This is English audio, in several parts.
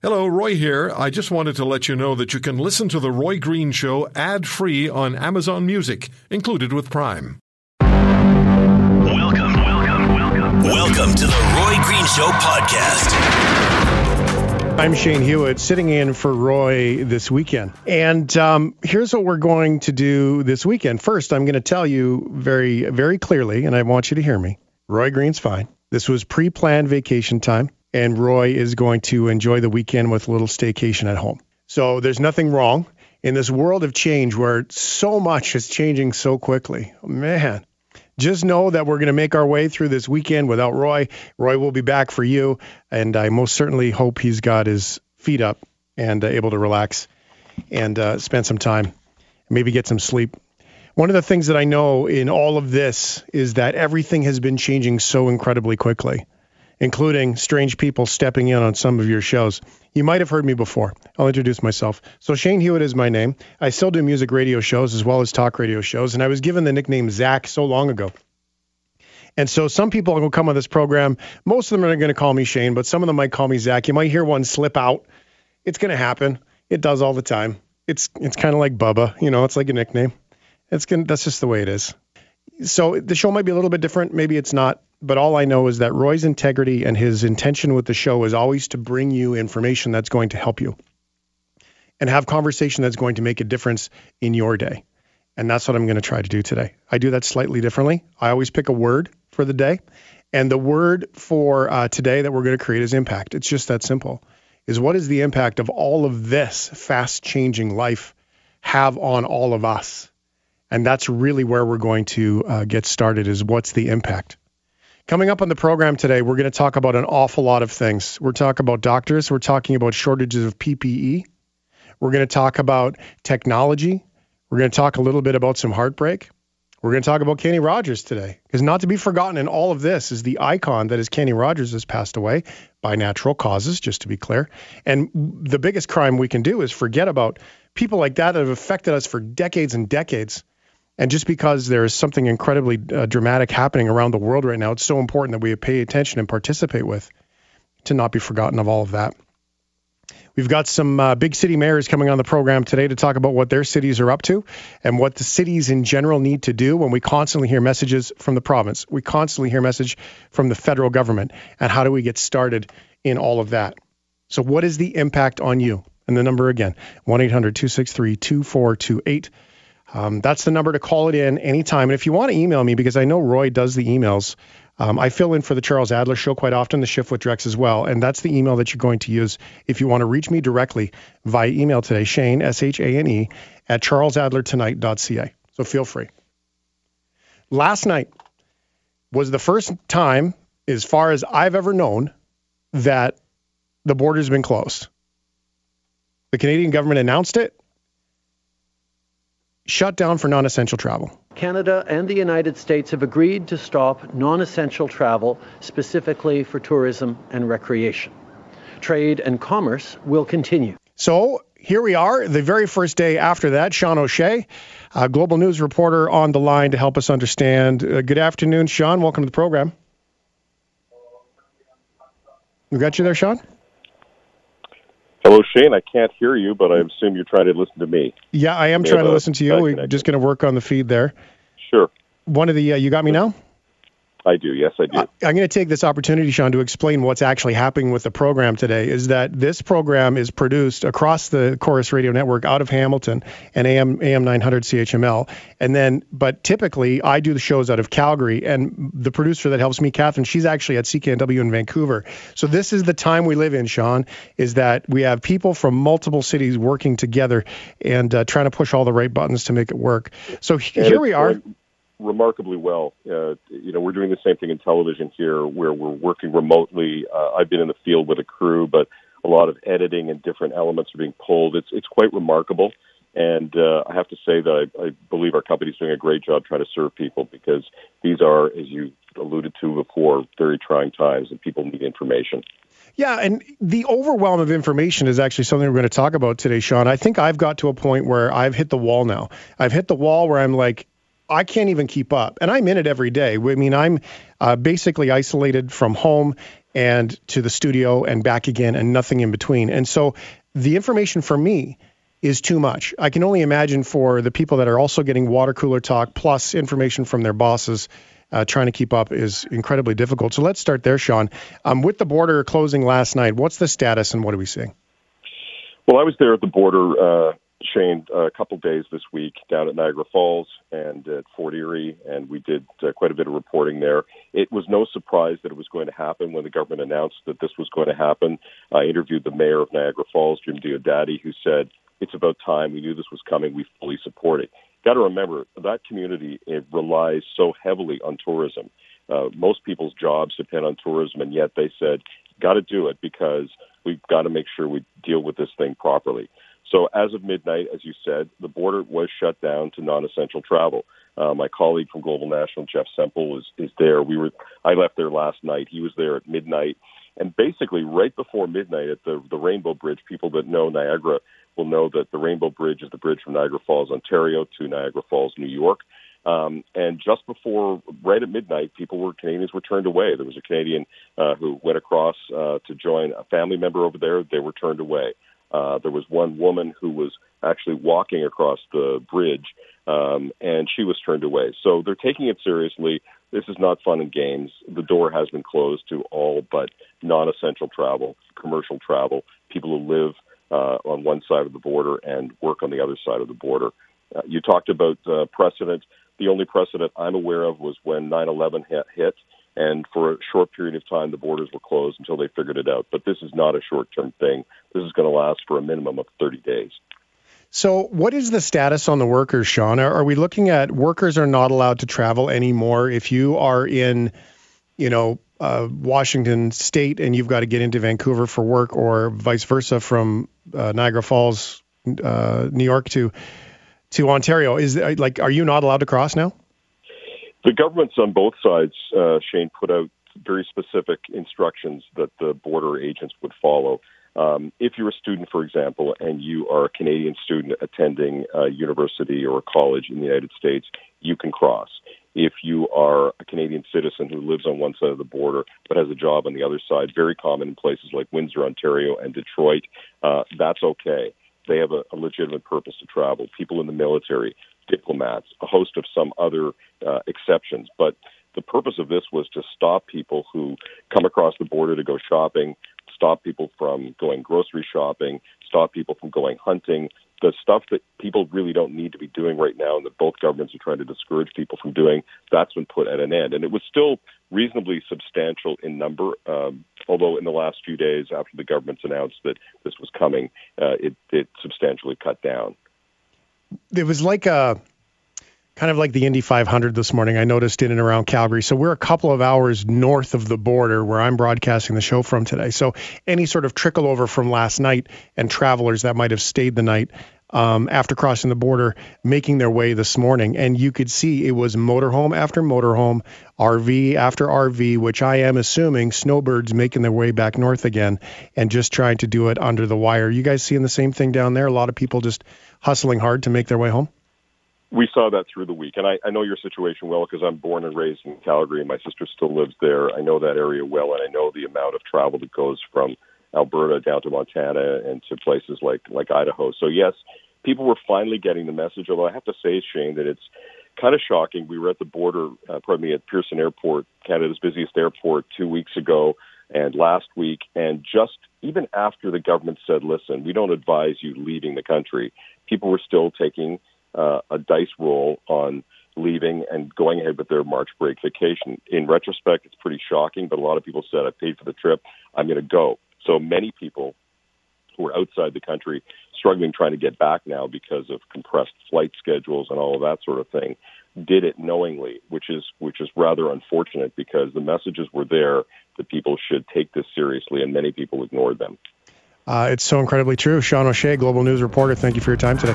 Hello, Roy here. I just wanted to let you know that you can listen to The Roy Green Show ad free on Amazon Music, included with Prime. Welcome, welcome, welcome. Welcome to the Roy Green Show podcast. I'm Shane Hewitt, sitting in for Roy this weekend. And um, here's what we're going to do this weekend. First, I'm going to tell you very, very clearly, and I want you to hear me Roy Green's fine. This was pre planned vacation time and Roy is going to enjoy the weekend with a little staycation at home. So there's nothing wrong in this world of change where so much is changing so quickly. Man, just know that we're going to make our way through this weekend without Roy. Roy will be back for you, and I most certainly hope he's got his feet up and uh, able to relax and uh, spend some time, maybe get some sleep. One of the things that I know in all of this is that everything has been changing so incredibly quickly including strange people stepping in on some of your shows. You might have heard me before. I'll introduce myself. So, Shane Hewitt is my name. I still do music radio shows as well as talk radio shows, and I was given the nickname Zach so long ago. And so some people will come on this program. Most of them are going to call me Shane, but some of them might call me Zach. You might hear one slip out. It's going to happen. It does all the time. It's it's kind of like Bubba, you know. It's like a nickname. It's going that's just the way it is. So the show might be a little bit different. Maybe it's not but all I know is that Roy's integrity and his intention with the show is always to bring you information that's going to help you and have conversation that's going to make a difference in your day. And that's what I'm going to try to do today. I do that slightly differently. I always pick a word for the day. And the word for uh, today that we're going to create is impact. It's just that simple. Is what is the impact of all of this fast changing life have on all of us? And that's really where we're going to uh, get started is what's the impact? Coming up on the program today, we're going to talk about an awful lot of things. We're talking about doctors, we're talking about shortages of PPE, we're going to talk about technology, we're going to talk a little bit about some heartbreak. We're going to talk about Kenny Rogers today. Because not to be forgotten in all of this is the icon that is Kenny Rogers has passed away by natural causes, just to be clear. And the biggest crime we can do is forget about people like that that have affected us for decades and decades and just because there is something incredibly uh, dramatic happening around the world right now, it's so important that we pay attention and participate with to not be forgotten of all of that. We've got some uh, big city mayors coming on the program today to talk about what their cities are up to and what the cities in general need to do when we constantly hear messages from the province. We constantly hear message from the federal government and how do we get started in all of that. So what is the impact on you? And the number again, 1-800-263-2428. Um, that's the number to call it in anytime. And if you want to email me, because I know Roy does the emails, um, I fill in for the Charles Adler show quite often, the shift with Drex as well. And that's the email that you're going to use if you want to reach me directly via email today, Shane, S H A N E, at charlesadlertonight.ca. So feel free. Last night was the first time, as far as I've ever known, that the border's been closed. The Canadian government announced it shut down for non essential travel. Canada and the United States have agreed to stop non essential travel, specifically for tourism and recreation. Trade and commerce will continue. So here we are, the very first day after that. Sean O'Shea, a global news reporter, on the line to help us understand. Uh, good afternoon, Sean. Welcome to the program. We got you there, Sean? Hello, Shane. I can't hear you, but I assume you're trying to listen to me. Yeah, I am trying to listen to you. We're just going to work on the feed there. Sure. One of the, uh, you got me now? I do. Yes, I do. I'm going to take this opportunity, Sean, to explain what's actually happening with the program today. Is that this program is produced across the Corus Radio Network out of Hamilton and AM AM 900 CHML, and then but typically I do the shows out of Calgary, and the producer that helps me, Catherine, she's actually at CKNW in Vancouver. So this is the time we live in, Sean. Is that we have people from multiple cities working together and uh, trying to push all the right buttons to make it work. So here we are remarkably well. Uh, you know, we're doing the same thing in television here, where we're working remotely. Uh, I've been in the field with a crew, but a lot of editing and different elements are being pulled. It's it's quite remarkable, and uh, I have to say that I, I believe our company is doing a great job trying to serve people because these are, as you alluded to before, very trying times, and people need information. Yeah, and the overwhelm of information is actually something we're going to talk about today, Sean. I think I've got to a point where I've hit the wall now. I've hit the wall where I'm like, I can't even keep up, and I'm in it every day. I mean, I'm uh, basically isolated from home, and to the studio and back again and nothing in between. And so the information for me is too much. I can only imagine for the people that are also getting water cooler talk plus information from their bosses. Uh, trying to keep up is incredibly difficult. So let's start there, Sean. Um, with the border closing last night, what's the status and what are we seeing? Well, I was there at the border uh, Shane, a couple days this week down at Niagara Falls and at Fort Erie, and we did uh, quite a bit of reporting there. It was no surprise that it was going to happen when the government announced that this was going to happen. I interviewed the mayor of Niagara Falls, Jim Diodati, who said, It's about time. We knew this was coming. We fully support it. Got to remember, that community it relies so heavily on tourism. Uh, most people's jobs depend on tourism, and yet they said, Got to do it because we've got to make sure we deal with this thing properly. So as of midnight, as you said, the border was shut down to non-essential travel. Uh, my colleague from Global National, Jeff Semple, is is there. We were I left there last night. He was there at midnight, and basically right before midnight at the the Rainbow Bridge. People that know Niagara will know that the Rainbow Bridge is the bridge from Niagara Falls, Ontario, to Niagara Falls, New York. Um, and just before, right at midnight, people were Canadians were turned away. There was a Canadian uh, who went across uh, to join a family member over there. They were turned away. Uh, there was one woman who was actually walking across the bridge, um, and she was turned away. So they're taking it seriously. This is not fun and games. The door has been closed to all but non-essential travel, commercial travel, people who live uh, on one side of the border and work on the other side of the border. Uh, you talked about uh, precedent. The only precedent I'm aware of was when 9/11 hit, hit and for a short period of time, the borders were closed until they figured it out. But this is not a short term thing. This is going to last for a minimum of 30 days. So, what is the status on the workers, Sean? Are, we looking at workers are not allowed to travel anymore? If you are in, you know, uh, Washington State and you've got to get into Vancouver for work, or vice versa from uh, Niagara Falls, uh, New York to to Ontario, is like, are you not allowed to cross now? The governments on both sides, uh, Shane, put out very specific instructions that the border agents would follow. Um, if you're a student, for example, and you are a Canadian student attending a university or a college in the United States, you can cross. If you are a Canadian citizen who lives on one side of the border but has a job on the other side, very common in places like Windsor, Ontario, and Detroit, uh, that's okay. They have a, a legitimate purpose to travel. People in the military, diplomats, a host of some other uh, exceptions. But the purpose of this was to stop people who come across the border to go shopping, stop people from going grocery shopping, stop people from going hunting. The stuff that people really don't need to be doing right now, and that both governments are trying to discourage people from doing, that's been put at an end. And it was still reasonably substantial in number, um, although in the last few days after the government's announced that this was coming, uh, it, it substantially cut down it was like a kind of like the Indy 500 this morning. I noticed in and around Calgary. So we're a couple of hours north of the border where I'm broadcasting the show from today. So any sort of trickle over from last night and travelers that might have stayed the night um, after crossing the border, making their way this morning, and you could see it was motorhome after motorhome, RV after RV, which I am assuming snowbirds making their way back north again and just trying to do it under the wire. You guys seeing the same thing down there? A lot of people just hustling hard to make their way home? We saw that through the week, and I, I know your situation well because I'm born and raised in Calgary, and my sister still lives there. I know that area well, and I know the amount of travel that goes from Alberta down to Montana and to places like like Idaho. So yes, people were finally getting the message. Although I have to say, Shane, that it's kind of shocking. We were at the border, uh, pardon me, at Pearson Airport, Canada's busiest airport, two weeks ago and last week, and just even after the government said, "Listen, we don't advise you leaving the country," people were still taking uh, a dice roll on leaving and going ahead with their March break vacation. In retrospect, it's pretty shocking, but a lot of people said, I paid for the trip, I'm going to go. So many people who are outside the country struggling trying to get back now because of compressed flight schedules and all of that sort of thing did it knowingly, which is which is rather unfortunate because the messages were there that people should take this seriously, and many people ignored them. Uh, it's so incredibly true. Sean O'Shea, Global News reporter, thank you for your time today.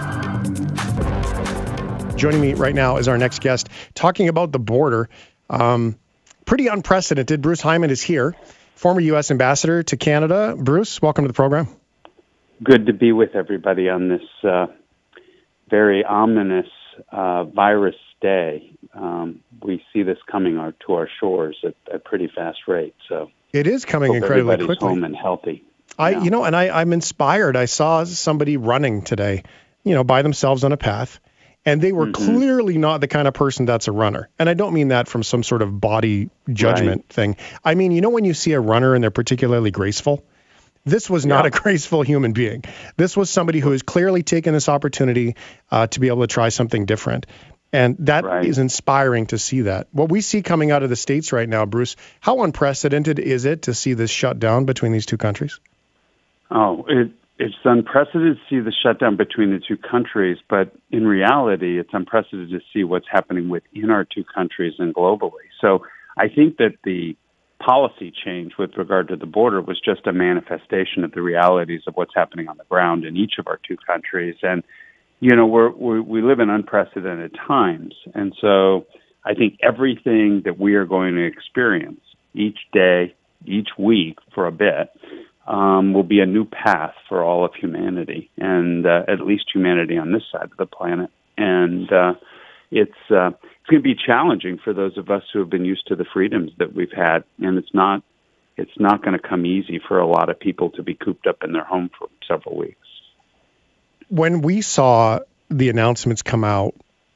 Joining me right now is our next guest, talking about the border. Um, pretty unprecedented. Bruce Heyman is here, former U.S. ambassador to Canada. Bruce, welcome to the program. Good to be with everybody on this uh, very ominous uh, virus day. Um, we see this coming our, to our shores at a pretty fast rate. So It is coming incredibly everybody's quickly. home and healthy. I, Yeah. you know, and I, I'm inspired. I saw somebody running today, you know, by themselves on a path, and they were Mm-hmm. clearly not the kind of person that's a runner. And I don't mean that from some sort of body judgment thing. I mean, you know, when you see a runner and they're particularly graceful, this was not Yeah. a graceful human being. This was somebody who has clearly taken this opportunity uh, to be able to try something different. And that is Right. inspiring to see that. What we see coming out of the States right now, Bruce, how unprecedented is it to see this shutdown between these two countries? Oh, it, it's unprecedented to see the shutdown between the two countries, but in reality, it's unprecedented to see what's happening within our two countries and globally. So I think that the policy change with regard to the border was just a manifestation of the realities of what's happening on the ground in each of our two countries. And, you know, we're, we we live in unprecedented times. And so I think everything that we are going to experience each day, each week for a bit, um, will be a new path for all of humanity, and uh, at least humanity on this side of the planet. And uh, it's uh, it's going to be challenging for those of us who have been used to the freedoms that we've had, and it's not it's not going to come easy for a lot of people to be cooped up in their home for several weeks. when we saw the announcements come out,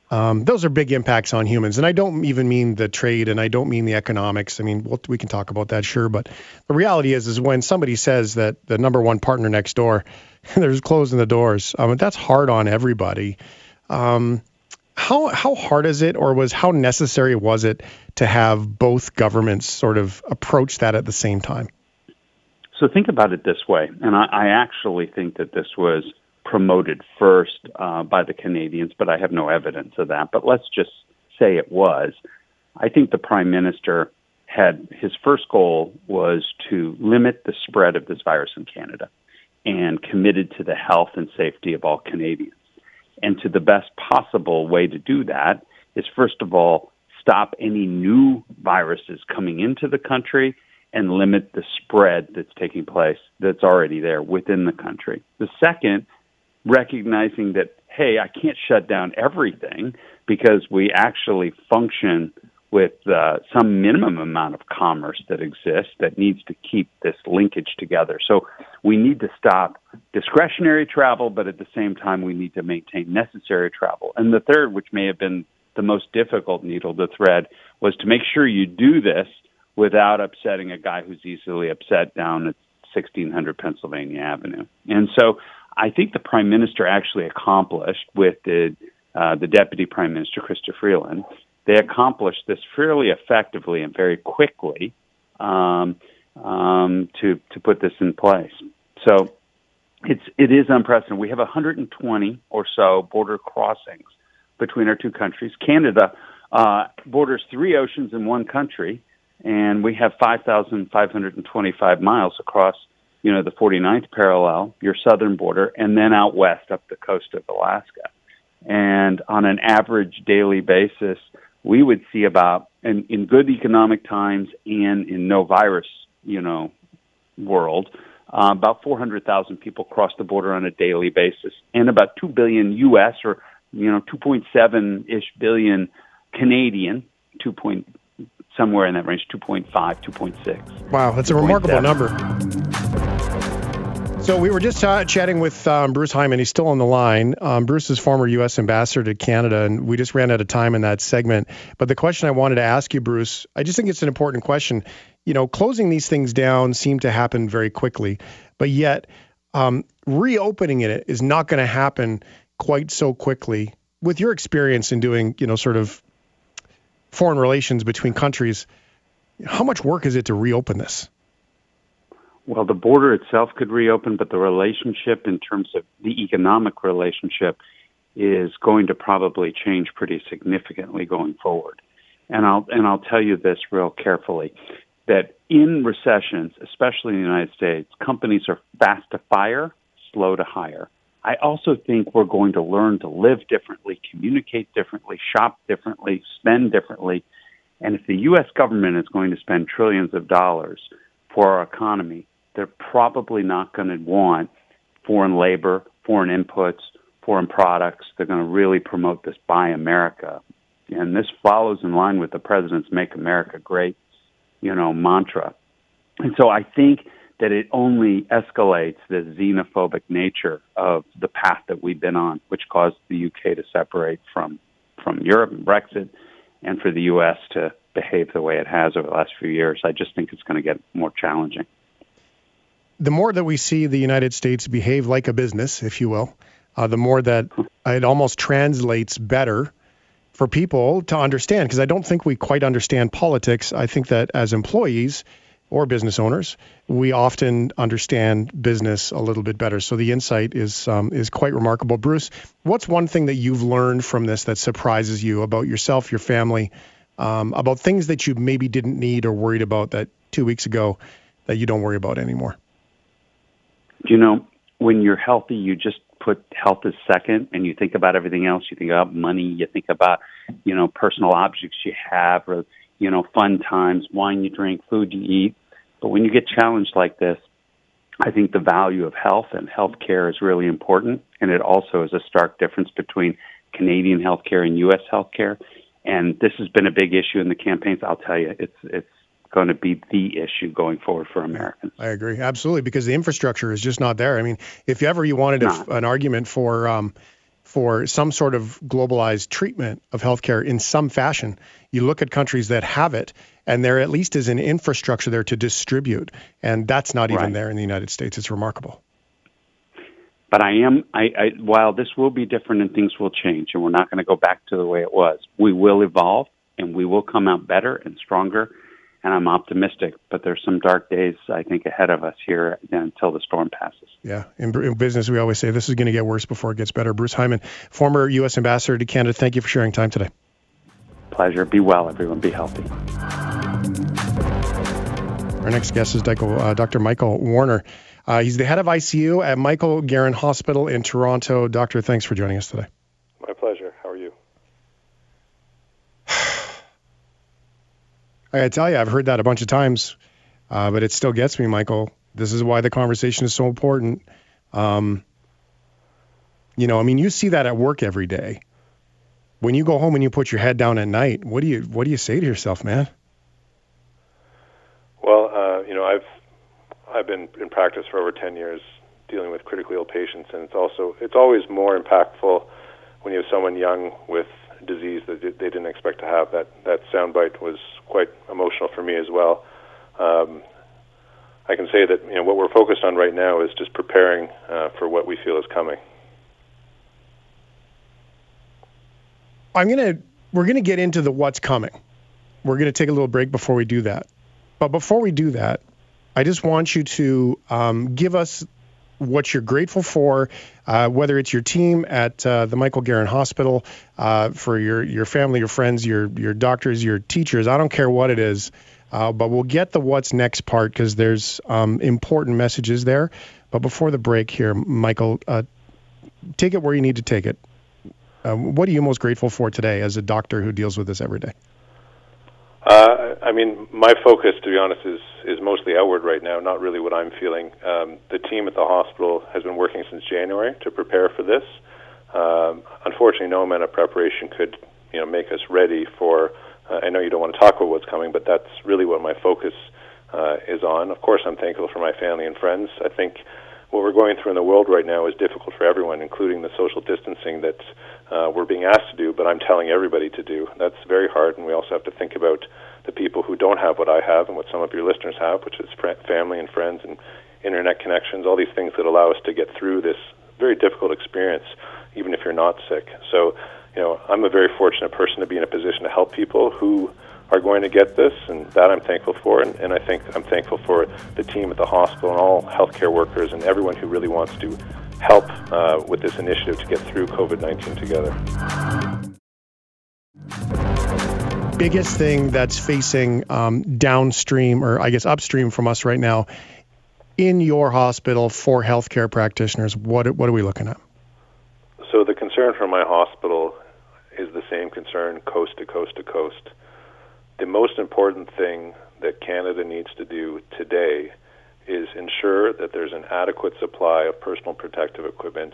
um, those are big impacts on humans. And I don't even mean the trade and I don't mean the economics. I mean, we'll, we can talk about that, sure. But the reality is, is when somebody says that the number one partner next door, there's closing the doors, um, that's hard on everybody. Um, how, how hard is it or was how necessary was it to have both governments sort of approach that at the same time? So think about it this way, and I, I actually think that this was promoted first uh, by the Canadians, but I have no evidence of that. But let's just say it was. I think the Prime Minister had his first goal was to limit the spread of this virus in Canada and committed to the health and safety of all Canadians. And to the best possible way to do that is, first of all, stop any new viruses coming into the country and limit the spread that's taking place that's already there within the country. The second, recognizing that, hey, I can't shut down everything because we actually function with uh, some minimum amount of commerce that exists that needs to keep this linkage together. So we need to stop discretionary travel, but at the same time, we need to maintain necessary travel. And the third, which may have been the most difficult needle to thread, was to make sure you do this without upsetting a guy who's easily upset down at 1600 Pennsylvania Avenue. And so I think the prime minister actually accomplished with the uh, the deputy prime minister, Chrystia Freeland, they accomplished this fairly effectively and very quickly um, um, to to put this in place. So it's it is unprecedented. We have 120 or so border crossings between our two countries. Canada uh, borders three oceans in one country, and we have 5,525 miles across, you know, the 49th parallel, your southern border, and then out west up the coast of Alaska. And on an average daily basis, we would see about, in, in good economic times and in no virus, you know, world, uh, about 400,000 people cross the border on a daily basis, and about 2 billion U.S. or you know 2.7 ish billion Canadian, 2. Point, somewhere in that range, 2.5, 2.6. Wow, that's a remarkable 2.7. number. So we were just uh, chatting with um, Bruce Heyman. He's still on the line. Um, Bruce is former U.S. ambassador to Canada, and we just ran out of time in that segment. But the question I wanted to ask you, Bruce, I just think it's an important question. You know, closing these things down seem to happen very quickly, but yet um, reopening it is not going to happen quite so quickly. With your experience in doing, you know, sort of foreign relations between countries, how much work is it to reopen this? Well, the border itself could reopen, but the relationship in terms of the economic relationship is going to probably change pretty significantly going forward. And I'll and I'll tell you this real carefully that in recessions, especially in the United States, companies are fast to fire, slow to hire. I also think we're going to learn to live differently, communicate differently, shop differently, spend differently. And if the US government is going to spend trillions of dollars for our economy, they're probably not going to want foreign labor, foreign inputs, foreign products. They're going to really promote this Buy America. And this follows in line with the president's Make America Great, you know, mantra. And so I think that it only escalates the xenophobic nature of the path that we've been on, which caused the UK to separate from from Europe and Brexit, and for the US to behave the way it has over the last few years. I just think it's going to get more challenging. The more that we see the United States behave like a business, if you will, uh, the more that it almost translates better for people to understand. Because I don't think we quite understand politics. I think that as employees, or business owners, we often understand business a little bit better. So the insight is um, is quite remarkable. Bruce, what's one thing that you've learned from this that surprises you about yourself, your family, um, about things that you maybe didn't need or worried about that two weeks ago that you don't worry about anymore? You know, when you're healthy, you just put health as second, and you think about everything else. You think about money. You think about you know personal objects you have or you know, fun times, wine you drink, food you eat. But when you get challenged like this, I think the value of health and health care is really important. And it also is a stark difference between Canadian healthcare and U.S. healthcare. And this has been a big issue in the campaigns. I'll tell you, it's it's going to be the issue going forward for Americans. I agree absolutely because the infrastructure is just not there. I mean, if ever you wanted a, an argument for um, for some sort of globalized treatment of healthcare in some fashion. You look at countries that have it, and there at least is an infrastructure there to distribute, and that's not even right. there in the United States. It's remarkable. But I am, I, I, while this will be different and things will change, and we're not going to go back to the way it was, we will evolve and we will come out better and stronger and I'm optimistic. But there's some dark days I think ahead of us here until the storm passes. Yeah, in, in business we always say this is going to get worse before it gets better. Bruce Heyman, former U.S. ambassador to Canada, thank you for sharing time today. Pleasure. Be well, everyone. Be healthy. Our next guest is uh, Dr. Michael Warner. Uh, he's the head of ICU at Michael Garron Hospital in Toronto. Doctor, thanks for joining us today. I gotta tell you, I've heard that a bunch of times, uh, but it still gets me, Michael. This is why the conversation is so important. Um, you know, I mean, you see that at work every day. When you go home and you put your head down at night, what do you what do you say to yourself, man? Well, uh, you know, I've I've been in practice for over ten years dealing with critically ill patients, and it's also it's always more impactful when you have someone young with disease that they didn't expect to have. That that soundbite was quite emotional for me as well. Um, I can say that you know what we're focused on right now is just preparing uh, for what we feel is coming. I'm gonna we're gonna get into the what's coming. We're gonna take a little break before we do that. But before we do that, I just want you to um, give us what you're grateful for, uh, whether it's your team at uh, the Michael Garron Hospital, uh, for your your family, your friends, your your doctors, your teachers. I don't care what it is, uh, but we'll get the what's next part because there's um, important messages there. But before the break here, Michael, uh, take it where you need to take it. Uh, what are you most grateful for today as a doctor who deals with this every day? Uh, I mean, my focus, to be honest, is is mostly outward right now. Not really what I'm feeling. Um, the team at the hospital has been working since January to prepare for this. Um, unfortunately, no amount of preparation could, you know, make us ready for. Uh, I know you don't want to talk about what's coming, but that's really what my focus uh, is on. Of course, I'm thankful for my family and friends. I think what we're going through in the world right now is difficult for everyone, including the social distancing that uh, we're being asked to do, but I'm telling everybody to do. That's very hard, and we also have to think about the people who don't have what I have and what some of your listeners have, which is fr- family and friends and internet connections, all these things that allow us to get through this very difficult experience, even if you're not sick. So, you know, I'm a very fortunate person to be in a position to help people who are going to get this, and that I'm thankful for. And, and I think I'm thankful for the team at the hospital and all healthcare workers and everyone who really wants to help uh, with this initiative to get through COVID 19 together. Biggest thing that's facing um, downstream, or I guess upstream from us right now, in your hospital for healthcare practitioners, what what are we looking at? So the concern for my hospital is the same concern coast to coast to coast the most important thing that Canada needs to do today is ensure that there's an adequate supply of personal protective equipment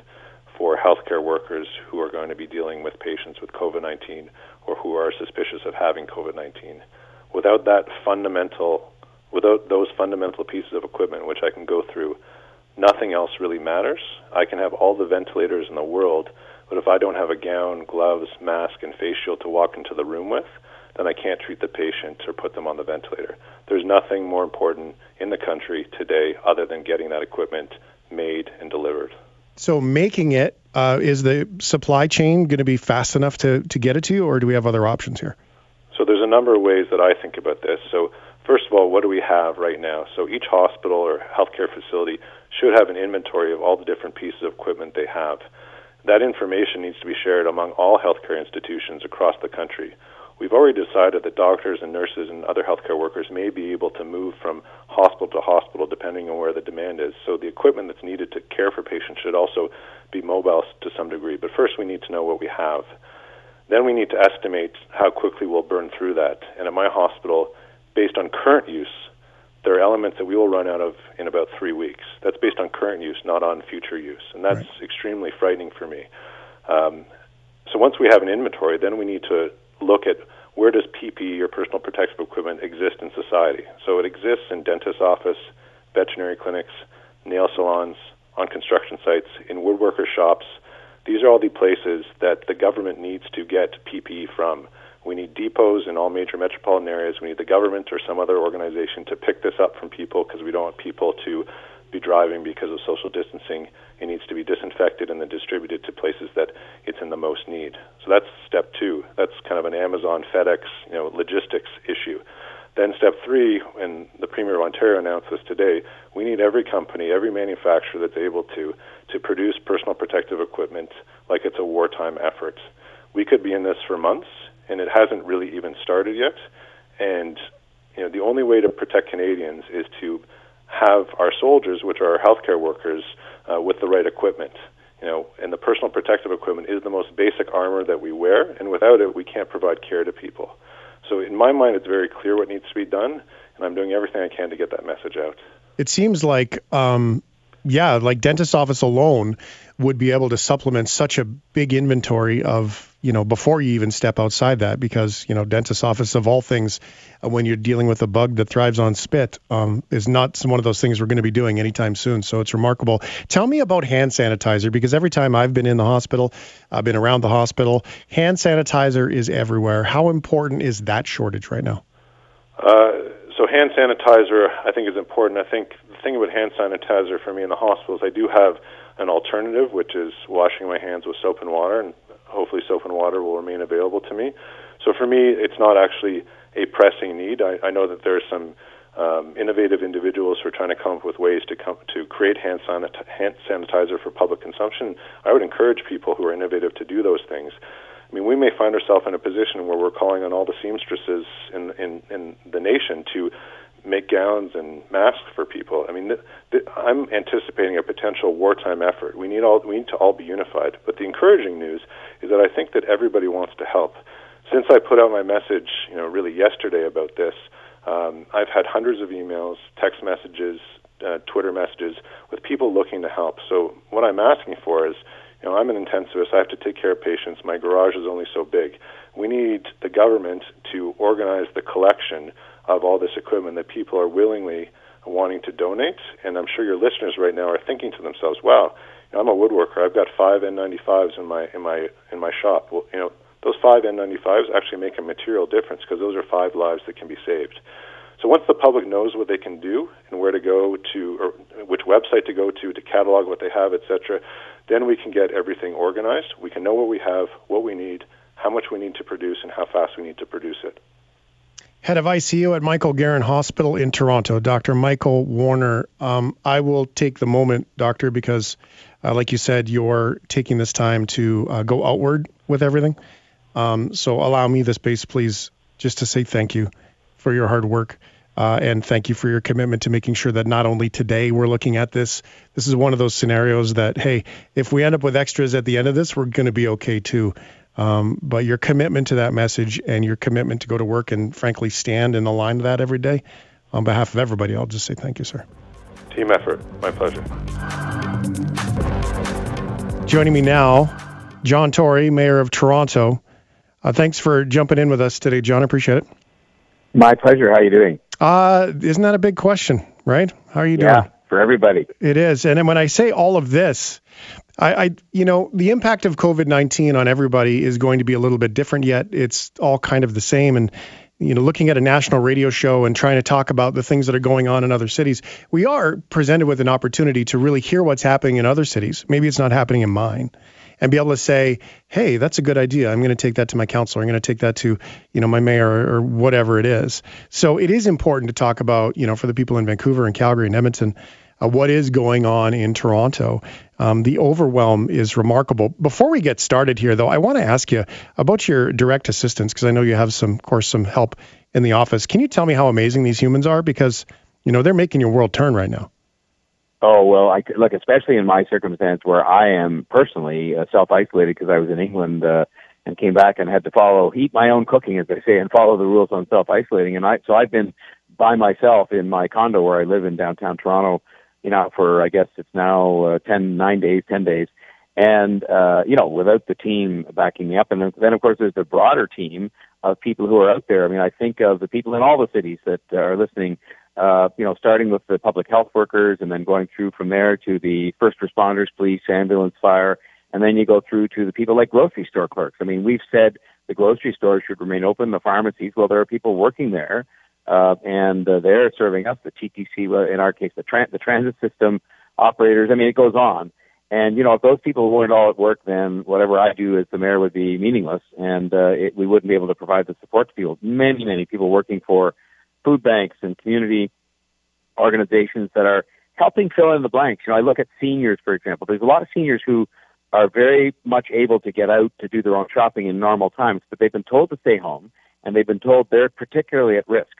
for healthcare workers who are going to be dealing with patients with COVID 19 or who are suspicious of having COVID 19. Without that fundamental without those fundamental pieces of equipment, which I can go through, nothing else really matters. I can have all the ventilators in the world, but if I don't have a gown, gloves, mask, and face shield to walk into the room with, then I can't treat the patient or put them on the ventilator. There's nothing more important in the country today other than getting that equipment made and delivered. So making it uh, is the supply chain going to be fast enough to to get it to you, or do we have other options here? So there's a number of ways that I think about this. So first of all, what do we have right now? So each hospital or healthcare facility should have an inventory of all the different pieces of equipment they have. That information needs to be shared among all healthcare institutions across the country. We've already decided that doctors and nurses and other healthcare workers may be able to move from hospital to hospital depending on where the demand is. So the equipment that's needed to care for patients should also be mobile to some degree. But first, we need to know what we have. Then we need to estimate how quickly we'll burn through that. And at my hospital, based on current use, there are elements that we will run out of in about three weeks. That's based on current use, not on future use. And that's right. extremely frightening for me. Um, so once we have an inventory, then we need to look at where does PPE or personal protective equipment exist in society. So it exists in dentist office, veterinary clinics, nail salons, on construction sites, in woodworker shops. These are all the places that the government needs to get PPE from. We need depots in all major metropolitan areas. We need the government or some other organization to pick this up from people because we don't want people to be driving because of social distancing. It needs to be disinfected and then distributed to places that it's in the most need. So that's step two. That's kind of an Amazon, FedEx, you know, logistics issue. Then step three, and the Premier of Ontario announced this today, we need every company, every manufacturer that's able to, to produce personal protective equipment like it's a wartime effort. We could be in this for months, and it hasn't really even started yet. And you know, the only way to protect Canadians is to have our soldiers, which are our healthcare workers, uh, with the right equipment. You know, and the personal protective equipment is the most basic armor that we wear, and without it, we can't provide care to people. So, in my mind, it's very clear what needs to be done, and I'm doing everything I can to get that message out. It seems like, um, yeah, like dentist office alone would be able to supplement such a big inventory of you know, before you even step outside that, because you know, dentist office of all things, uh, when you're dealing with a bug that thrives on spit, um, is not one of those things we're going to be doing anytime soon. So it's remarkable. Tell me about hand sanitizer, because every time I've been in the hospital, I've been around the hospital, hand sanitizer is everywhere. How important is that shortage right now? Uh, so hand sanitizer, I think, is important. I think the thing about hand sanitizer for me in the hospital is I do have an alternative, which is washing my hands with soap and water, and hopefully soap and water will remain available to me. So for me, it's not actually a pressing need. I, I know that there are some um, innovative individuals who are trying to come up with ways to come to create hand, sanit- hand sanitizer for public consumption. I would encourage people who are innovative to do those things. I mean, we may find ourselves in a position where we're calling on all the seamstresses in, in, in the nation to make gowns and masks for people. I mean, th- th- I'm anticipating a potential wartime effort. We need all we need to all be unified. But the encouraging news is that I think that everybody wants to help. Since I put out my message, you know, really yesterday about this, um, I've had hundreds of emails, text messages, uh, Twitter messages with people looking to help. So what I'm asking for is, you know, I'm an intensivist. I have to take care of patients. My garage is only so big. We need the government to organize the collection of all this equipment that people are willingly wanting to donate. And I'm sure your listeners right now are thinking to themselves, "Wow, you know, I'm a woodworker. I've got five N95s in my in my in my shop. Well, you know, those five N95s actually make a material difference because those are five lives that can be saved." So once the public knows what they can do and where to go to, or which website to go to to catalog what they have, etc., then we can get everything organized. We can know what we have, what we need, how much we need to produce, and how fast we need to produce it head of ICU at Michael Garron Hospital in Toronto, Dr. Michael Warner. Um, I will take the moment, Doctor, because, uh, like you said, you're taking this time to uh, go outward with everything. Um, so allow me the space, please, just to say thank you for your hard work. Uh, and thank you for your commitment to making sure that not only today we're looking at this, this is one of those scenarios that, hey, if we end up with extras at the end of this, we're going to be okay too. Um, but your commitment to that message and your commitment to go to work and frankly stand in the line of that every day, on behalf of everybody, I'll just say thank you, sir. Team effort. My pleasure. Joining me now, John Tory, Mayor of Toronto. Uh, thanks for jumping in with us today, John. I appreciate it. My pleasure. How are you doing? Uh, isn't that a big question, right? How are you doing? Yeah, for everybody. It is. And when I say all of this, I, I you know, the impact of COVID 19 on everybody is going to be a little bit different, yet it's all kind of the same. And, you know, looking at a national radio show and trying to talk about the things that are going on in other cities, we are presented with an opportunity to really hear what's happening in other cities. Maybe it's not happening in mine and be able to say, hey, that's a good idea. I'm going to take that to my councillor. I'm going to take that to, you know, my mayor or, whatever it is. So it is important to talk about, you know, for the people in Vancouver and Calgary and Edmonton, uh, what is going on in Toronto. Um, the overwhelm is remarkable. Before we get started here, though, I want to ask you about your direct assistants because I know you have some, of course, some help in the office. Can you tell me how amazing these humans are? Because you know they're making your world turn right now. Oh well, I look especially in my circumstance where I am personally uh, self isolated because I was in England uh, and came back and had to follow eat my own cooking, as they say, and follow the rules on self isolating. And I so I've been by myself in my condo where I live in downtown Toronto, you know, for I guess it's now uh, ten nine days, ten days, and uh, you know, without the team backing me up, and then of course there's the broader team of people who are out there. I mean, I think of the people in all the cities that are listening uh, you know, starting with the public health workers and then going through from there to the first responders, police, ambulance, fire, and then you go through to the people like grocery store clerks. I mean, we've said the grocery stores should remain open, the pharmacies. Well, there are people working there, uh, and uh, they're serving us. The TTC, in our case, the, tra- the transit system operators. I mean, it goes on. And you know, if those people weren't all at work, then whatever I do as the mayor would be meaningless, and uh, it, we wouldn't be able to provide the support to people. Many, many people working for food banks and community organizations that are helping fill in the blanks. You know, I look at seniors, for example. There's a lot of seniors who are very much able to get out to do their own shopping in normal times, but they've been told to stay home and they've been told they're particularly at risk.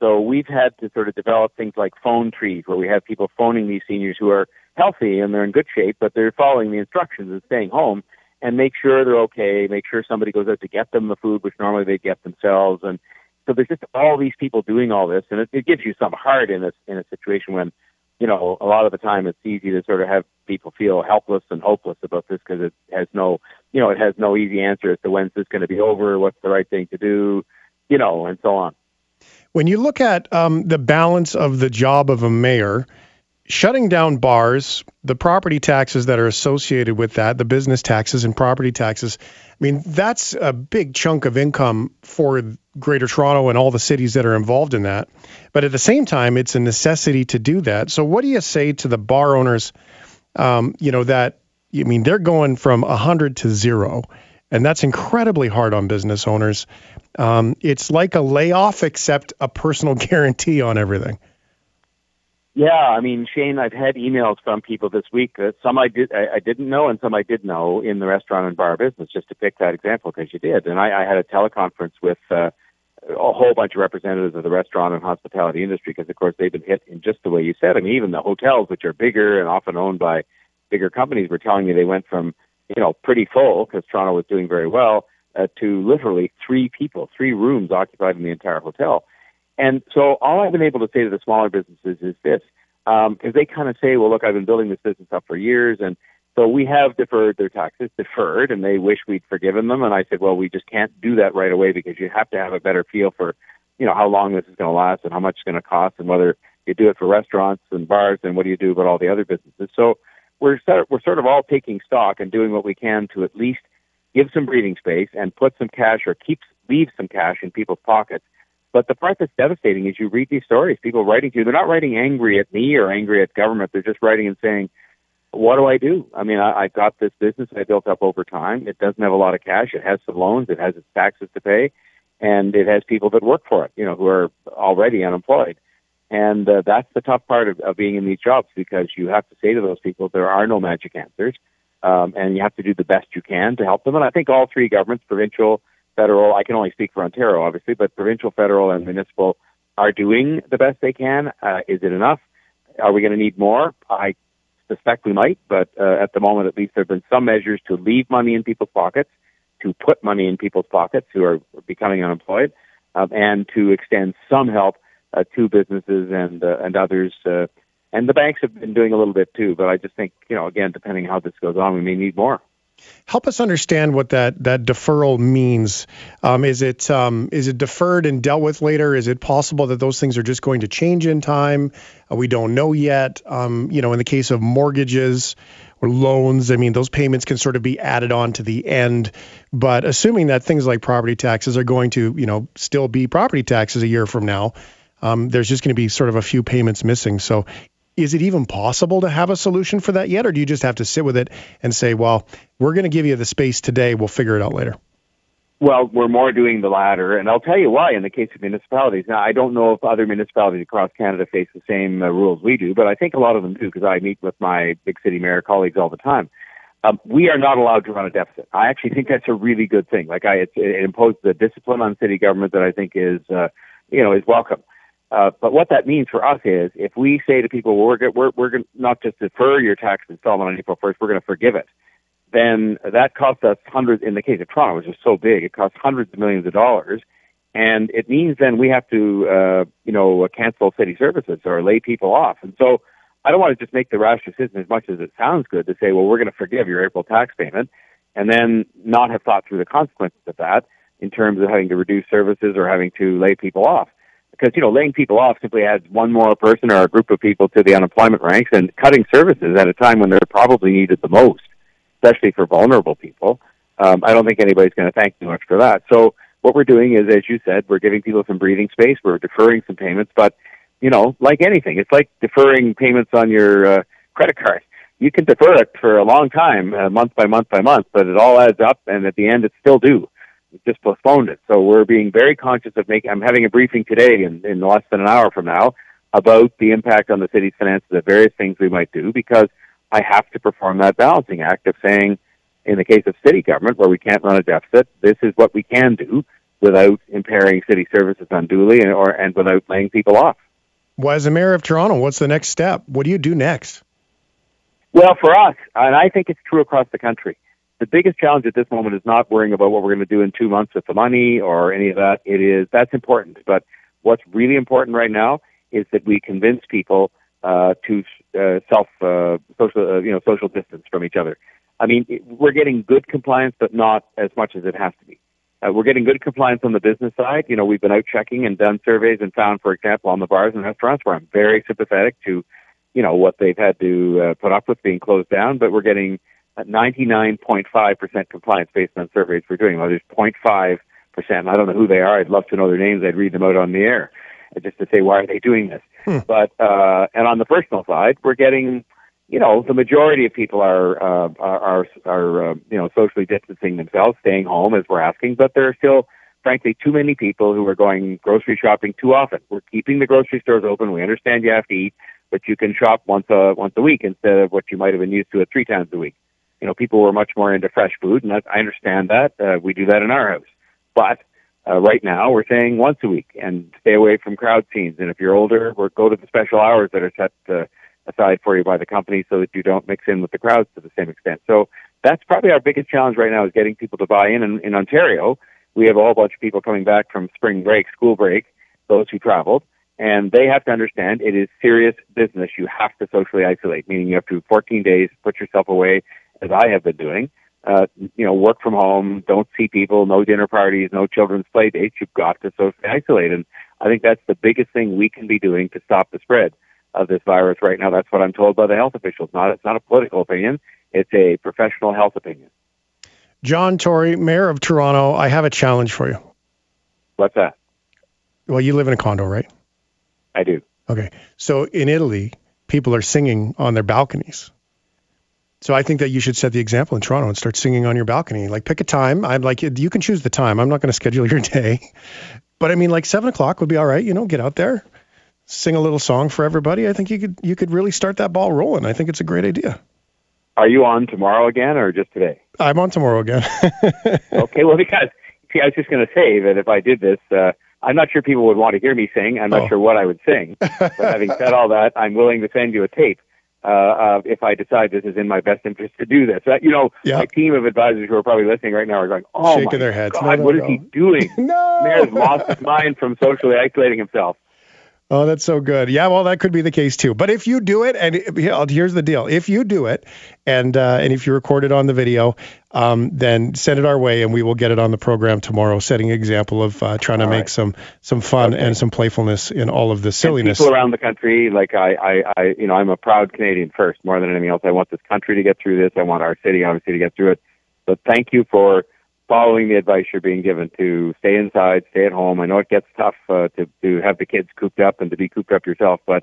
So we've had to sort of develop things like phone trees where we have people phoning these seniors who are healthy and they're in good shape, but they're following the instructions and staying home and make sure they're okay, make sure somebody goes out to get them the food, which normally they get themselves, and so there's just all these people doing all this, and it, it gives you some heart in a in a situation when, you know, a lot of the time it's easy to sort of have people feel helpless and hopeless about this because it has no, you know, it has no easy answer as to when's this going to be over, what's the right thing to do, you know, and so on. When you look at um, the balance of the job of a mayor, shutting down bars, the property taxes that are associated with that, the business taxes and property taxes, I mean, that's a big chunk of income for Greater Toronto and all the cities that are involved in that. But at the same time, it's a necessity to do that. So, what do you say to the bar owners? Um, you know that I mean they're going from a hundred to zero, and that's incredibly hard on business owners. Um, it's like a layoff, except a personal guarantee on everything. Yeah, I mean, Shane, I've had emails from people this week that some I did I, I didn't know and some I did know in the restaurant and bar business. Just to pick that example, because you did, and I, I had a teleconference with uh, a whole bunch of representatives of the restaurant and hospitality industry, because of course they've been hit in just the way you said. I mean, even the hotels, which are bigger and often owned by bigger companies, were telling me they went from you know pretty full because Toronto was doing very well uh, to literally three people, three rooms occupied in the entire hotel. And so all I've been able to say to the smaller businesses is this, because um, they kind of say, well, look, I've been building this business up for years, and so we have deferred their taxes, deferred, and they wish we'd forgiven them. And I said, well, we just can't do that right away because you have to have a better feel for, you know, how long this is going to last and how much it's going to cost, and whether you do it for restaurants and bars, and what do you do about all the other businesses. So we're sort we're sort of all taking stock and doing what we can to at least give some breathing space and put some cash or keep leave some cash in people's pockets but the part that's devastating is you read these stories, people writing to you. They're not writing angry at me or angry at government. They're just writing and saying, what do I do? I mean, I, I've got this business I built up over time. It doesn't have a lot of cash. It has some loans. It has its taxes to pay, and it has people that work for it, you know, who are already unemployed. And uh, that's the tough part of, of being in these jobs because you have to say to those people there are no magic answers, um, and you have to do the best you can to help them. And I think all three governments, provincial, federal, I can only speak for Ontario, obviously, but provincial, federal, and municipal are doing the best they can. Uh, is it enough? Are we going to need more? I suspect we might, but uh, at the moment, at least, there have been some measures to leave money in people's pockets, to put money in people's pockets who are becoming unemployed, um, and to extend some help uh, to businesses and uh, and others. And the banks have been doing a little bit too, but I just think, you know, again, depending how this goes on, we may need more. Help us understand what that that deferral means. Um, is it um, is it deferred and dealt with later? Is it possible that those things are just going to change in time? Uh, we don't know yet. Um, you know, in the case of mortgages or loans, I mean, those payments can sort of be added on to the end. But assuming that things like property taxes are going to, you know, still be property taxes a year from now, um, there's just going to be sort of a few payments missing. So is it even possible to have a solution for that yet, or do you just have to sit with it and say, well, we're going to give you the space today, we'll figure it out later? Well, we're more doing the latter, and I'll tell you why in the case of municipalities. Now, I don't know if other municipalities across Canada face the same uh, rules we do, but I think a lot of them do because I meet with my big city mayor colleagues all the time. Um, we are not allowed to run a deficit. I actually think that's a really good thing. Like I, it, it imposes a discipline on city government that I think is, uh, you know, is welcome. Uh, but what that means for us is if we say to people, well, we're, we're, we're going to not just defer your tax installment on April 1st, we're going to forgive it, then that costs us hundreds, in the case of Toronto, which is so big, it costs hundreds of millions of dollars. And it means then we have to, uh, you know, cancel city services or lay people off. And so I don't want to just make the rash decision as much as it sounds good to say, well, we're going to forgive your April tax payment and then not have thought through the consequences of that in terms of having to reduce services or having to lay people off because you know laying people off simply adds one more person or a group of people to the unemployment ranks, and cutting services at a time when they're probably needed the most, especially for vulnerable people. Um, I don't think anybody's going to thank you much for that. So what we're doing is, as you said, we're giving people some breathing space. We're deferring some payments, but you know, like anything, it's like deferring payments on your uh, credit card. You can defer it for a long time, uh, month by month by month, but it all adds up, and at the end, it's still due just postponed it. So we're being very conscious of making. I'm having a briefing today in, in less than an hour from now about the impact on the city's finances of various things we might do because I have to perform that balancing act of saying, in the case of city government where we can't run a deficit, this is what we can do without impairing city services unduly and, or and without laying people off. Well, as the mayor of Toronto, what's the next step? What do you do next? Well, for us, and I think it's true across the country, the biggest challenge at this moment is not worrying about what we're going to do in two months with the money or any of that. It is that's important, but what's really important right now is that we convince people uh, to uh, self uh, social uh, you know social distance from each other. I mean, we're getting good compliance, but not as much as it has to be. Uh, we're getting good compliance on the business side. You know, we've been out checking and done surveys and found, for example, on the bars and restaurants where I'm very sympathetic to, you know, what they've had to uh, put up with being closed down. But we're getting 99.5% compliance based on surveys we're doing. Well, there's 0.5%. I don't know who they are. I'd love to know their names. I'd read them out on the air just to say, why are they doing this? Hmm. But, uh, and on the personal side, we're getting, you know, the majority of people are, uh, are, are, are uh, you know, socially distancing themselves, staying home as we're asking, but there are still, frankly, too many people who are going grocery shopping too often. We're keeping the grocery stores open. We understand you have to eat, but you can shop once a, once a week instead of what you might have been used to at three times a week you know, people were much more into fresh food, and I understand that. Uh, we do that in our house. But uh, right now, we're saying once a week and stay away from crowd scenes. And if you're older, we're go to the special hours that are set uh, aside for you by the company so that you don't mix in with the crowds to the same extent. So that's probably our biggest challenge right now is getting people to buy in. And in Ontario, we have a whole bunch of people coming back from spring break, school break, those who traveled. And they have to understand it is serious business. You have to socially isolate, meaning you have to 14 days, put yourself away, as I have been doing, uh, you know, work from home, don't see people, no dinner parties, no children's play dates. You've got to socially isolate. And I think that's the biggest thing we can be doing to stop the spread of this virus right now. That's what I'm told by the health officials. Not, it's not a political opinion. It's a professional health opinion. John Tory, Mayor of Toronto, I have a challenge for you. What's that? Well, you live in a condo, right? I do. Okay. So in Italy, people are singing on their balconies. So I think that you should set the example in Toronto and start singing on your balcony. Like pick a time. I'm like you can choose the time. I'm not going to schedule your day, but I mean like seven o'clock would be all right. You know, get out there, sing a little song for everybody. I think you could you could really start that ball rolling. I think it's a great idea. Are you on tomorrow again or just today? I'm on tomorrow again. okay, well because see, I was just going to say that if I did this. Uh, I'm not sure people would want to hear me sing. I'm not oh. sure what I would sing. But having said all that, I'm willing to send you a tape uh, uh, if I decide this is in my best interest to do this. Uh, you know, yeah. my team of advisors who are probably listening right now are going, "Oh Shaking my their heads. God, no, no, what no. is he doing? no, Mayor's lost his mind from socially isolating himself." Oh, that's so good. Yeah, well, that could be the case too. But if you do it, and here's the deal: if you do it, and uh, and if you record it on the video, um, then send it our way, and we will get it on the program tomorrow, setting an example of uh, trying to make some some fun okay. and some playfulness in all of the silliness. And people around the country, like I, I, I, you know, I'm a proud Canadian first, more than anything else. I want this country to get through this. I want our city, obviously, to get through it. But thank you for following the advice you're being given to stay inside, stay at home. I know it gets tough uh, to to have the kids cooped up and to be cooped up yourself, but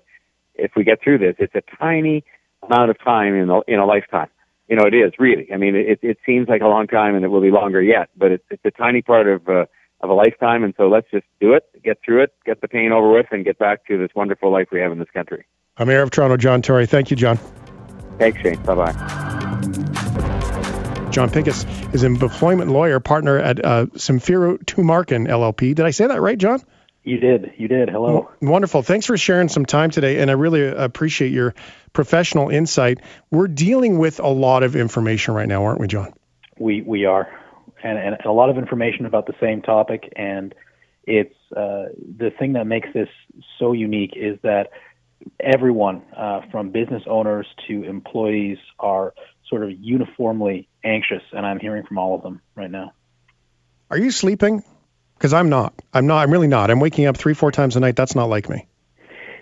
if we get through this, it's a tiny amount of time in a, in a lifetime. You know, it is really. I mean, it it seems like a long time, and it will be longer yet, but it's it's a tiny part of uh, of a lifetime, and so let's just do it, get through it, get the pain over with, and get back to this wonderful life we have in this country. I'm Mayor of Toronto, John Tory. Thank you, John. Thanks, Shane. Bye bye. John Pinkus is an employment lawyer, partner at uh, Samfiru Tumarkin LLP. Did I say that right, John? You did. You did. Hello. wonderful. Thanks for sharing some time today, and I really appreciate your professional insight. We're dealing with a lot of information right now, aren't we, John? We we are, and, and a lot of information about the same topic. And it's uh, the thing that makes this so unique is that everyone, uh, from business owners to employees, are sort of uniformly anxious, and I'm hearing from all of them right now. Are you sleeping? Because I'm not. I'm not. I'm really not. I'm waking up three, four times a night. That's not like me.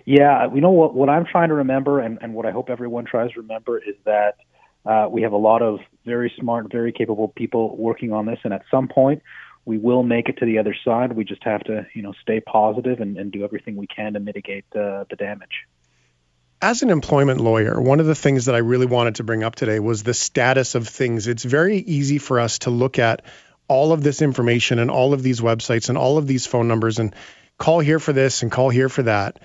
Yeah, you know what? What I'm trying to remember, and, and what I hope everyone tries to remember, is that uh, we have a lot of very smart, very capable people working on this, and at some point, we will make it to the other side. We just have to, you know, stay positive and, and do everything we can to mitigate uh, the damage as an employment lawyer, one of the things that I really wanted to bring up today was the status of things. It's very easy for us to look at all of this information and all of these websites and all of these phone numbers and call here for this and call here for that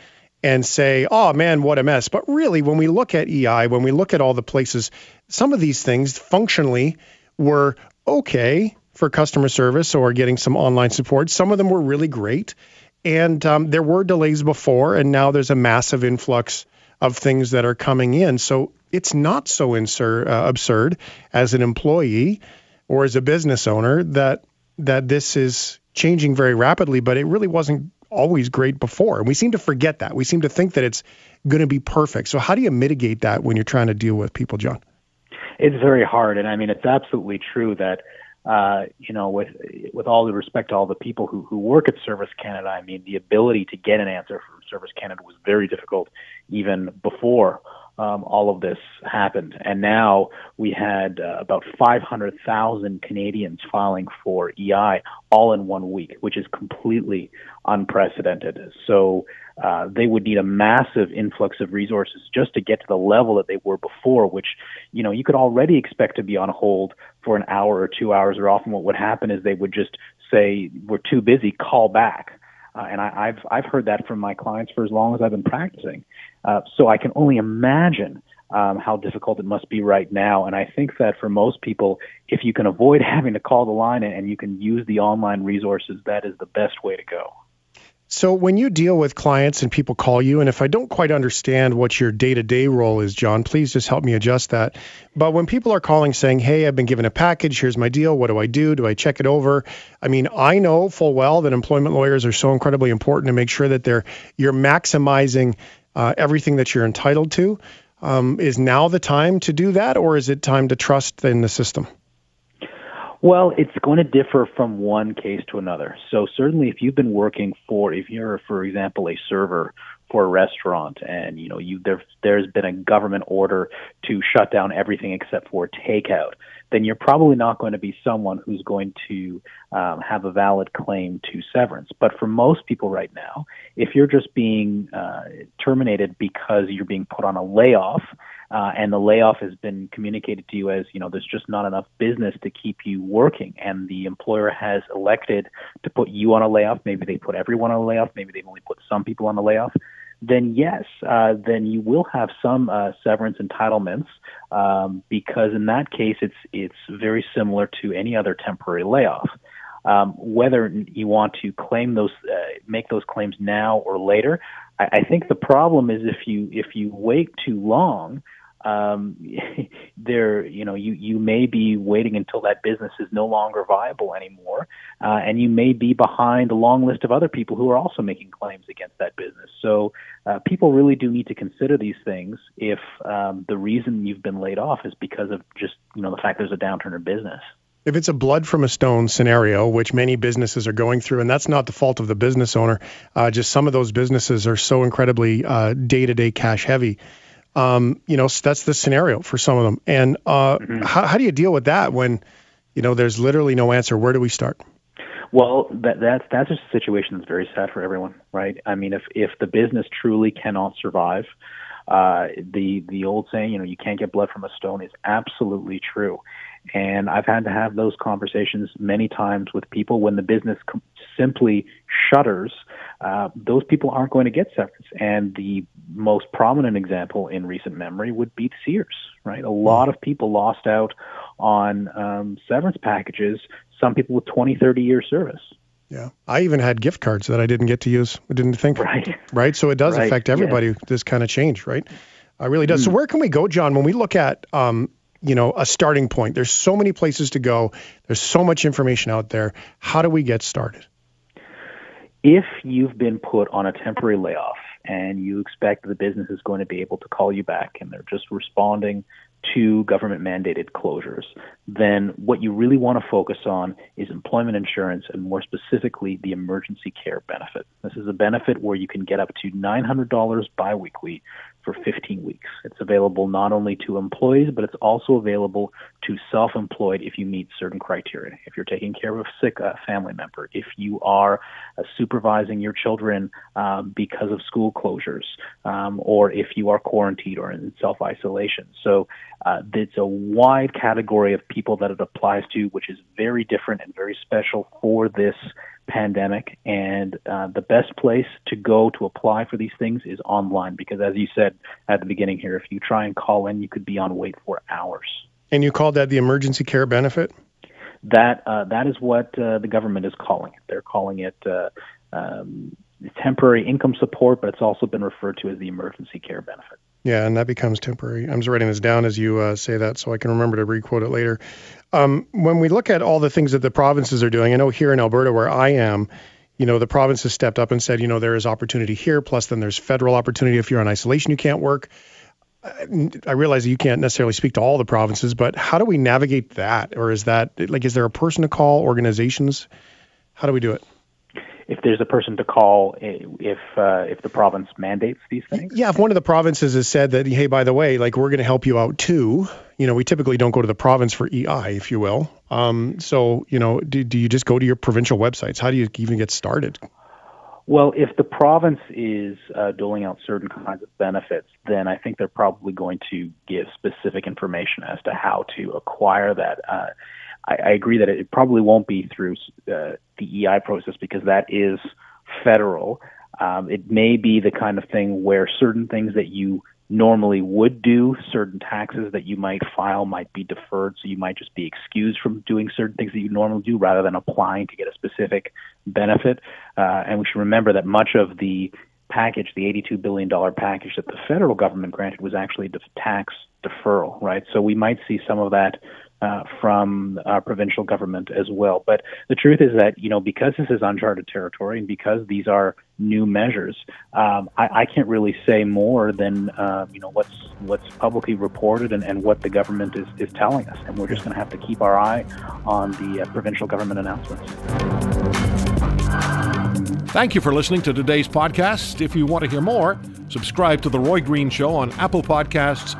and say, oh man, what a mess. But really, when we look at EI, when we look at all the places, some of these things functionally were okay for customer service or getting some online support. Some of them were really great. And um, there were delays before, and now there's a massive influx of things that are coming in. So it's not so insur- uh, absurd as an employee or as a business owner that that this is changing very rapidly, but it really wasn't always great before. And we seem to forget that. We seem to think that it's going to be perfect. So how do you mitigate that when you're trying to deal with people, John? It's very hard, and I mean it's absolutely true that uh, you know, with with all the respect to all the people who who work at Service Canada, I mean, the ability to get an answer from Service Canada was very difficult even before um, all of this happened. And now we had uh, about 500,000 Canadians filing for EI all in one week, which is completely unprecedented. So uh, they would need a massive influx of resources just to get to the level that they were before, which, you know, you could already expect to be on hold for an hour or two hours, or often what would happen is they would just say, we're too busy, call back. Uh, and I, I've I've heard that from my clients for as long as I've been practicing. Uh, so I can only imagine um, how difficult it must be right now. And I think that for most people, if you can avoid having to call the line and you can use the online resources, that is the best way to go. So when you deal with clients and people call you, and if I don't quite understand what your day-to-day role is, John, please just help me adjust that. But when people are calling saying, "Hey, I've been given a package. Here's my deal. What do I do? Do I check it over?" I mean, I know full well that employment lawyers are so incredibly important to make sure that they're you're maximizing uh, everything that you're entitled to. Um, is now the time to do that, or is it time to trust in the system? Well, it's going to differ from one case to another. So certainly, if you've been working for, if you're, for example, a server for a restaurant, and you know you there there's been a government order to shut down everything except for takeout, then you're probably not going to be someone who's going to um, have a valid claim to severance. But for most people right now, if you're just being uh, terminated because you're being put on a layoff uh, and the layoff has been communicated to you as you know there's just not enough business to keep you working. And the employer has elected to put you on a layoff. Maybe they put everyone on a layoff. Maybe they've only put some people on a layoff. Then yes uh, then you will have some uh, severance entitlements. Um, because in that case it's it's very similar to any other temporary layoff. Um, whether you want to claim those, uh, make those claims now or later, I, I think the problem is if you if you wait too long, um, there, you know, you, you may be waiting until that business is no longer viable anymore, uh, and you may be behind a long list of other people who are also making claims against that business. So uh, people really do need to consider these things if um, the reason you've been laid off is because of just, you know, the fact there's a downturn in business. If it's a blood from a stone scenario, which many businesses are going through, and that's not the fault of the business owner, uh, just some of those businesses are so incredibly day to day cash heavy um, you know, that's the scenario for some of them. And uh, mm-hmm. how, how do you deal with that when, you know, there's literally no answer? Where do we start? Well, that, that's that's a situation that's very sad for everyone, right? I mean, if if the business truly cannot survive, uh, the the old saying, you know, you can't get blood from a stone, is absolutely true. And I've had to have those conversations many times with people when the business com- simply shutters. Uh, those people aren't going to get severance. And the most prominent example in recent memory would be Sears, right? A lot of people lost out on um, severance packages, some people with 20, 30 years service. Yeah. I even had gift cards that I didn't get to use. I didn't think. Right. Right. So it does right. affect everybody, yeah. this kind of change, right? It really does. Mm. So where can we go, John, when we look at um, you know, a starting point. There's so many places to go. There's so much information out there. How do we get started? If you've been put on a temporary layoff and you expect the business is going to be able to call you back and they're just responding to government mandated closures, then what you really want to focus on is employment insurance and more specifically the emergency care benefit. This is a benefit where you can get up to $900 biweekly for 15 weeks. It's available not only to employees, but it's also available to self employed if you meet certain criteria. If you're taking care of a sick uh, family member, if you are uh, supervising your children uh, because of school closures, um, or if you are quarantined or in self isolation. So uh, it's a wide category of people that it applies to, which is very different and very special for this pandemic. And uh, the best place to go to apply for these things is online because, as you said at the beginning here, if you try and call in, you could be on wait for hours. And you called that the emergency care benefit? That uh, that is what uh, the government is calling it. They're calling it uh, um, temporary income support, but it's also been referred to as the emergency care benefit. Yeah, and that becomes temporary. I'm just writing this down as you uh, say that so I can remember to requote it later. Um, when we look at all the things that the provinces are doing, I know here in Alberta where I am, you know, the province has stepped up and said, you know, there is opportunity here, plus then there's federal opportunity. If you're on isolation, you can't work. I realize you can't necessarily speak to all the provinces, but how do we navigate that? Or is that like, is there a person to call, organizations? How do we do it? if there's a person to call if uh, if the province mandates these things. Yeah, if one of the provinces has said that, hey, by the way, like we're going to help you out too. You know, we typically don't go to the province for EI, if you will. Um, so, you know, do, do you just go to your provincial websites? How do you even get started? Well, if the province is uh, doling out certain kinds of benefits, then I think they're probably going to give specific information as to how to acquire that. Uh, I, I agree that it probably won't be through uh, the EI process because that is federal. Um, it may be the kind of thing where certain things that you normally would do, certain taxes that you might file might be deferred, so you might just be excused from doing certain things that you normally do rather than applying to get a specific benefit. Uh, and we should remember that much of the package, the $82 billion package that the federal government granted, was actually the tax deferral, right? So we might see some of that uh, from our provincial government as well. But the truth is that you know because this is uncharted territory and because these are new measures, um, I, I, can't really say more than uh, you know what's what's publicly reported and, and what the government is, is telling us, and we're just going to have to keep our eye on the uh, provincial government announcements. Thank you for listening to today's podcast. If you want to hear more, subscribe to The Roy Green Show on Apple Podcasts,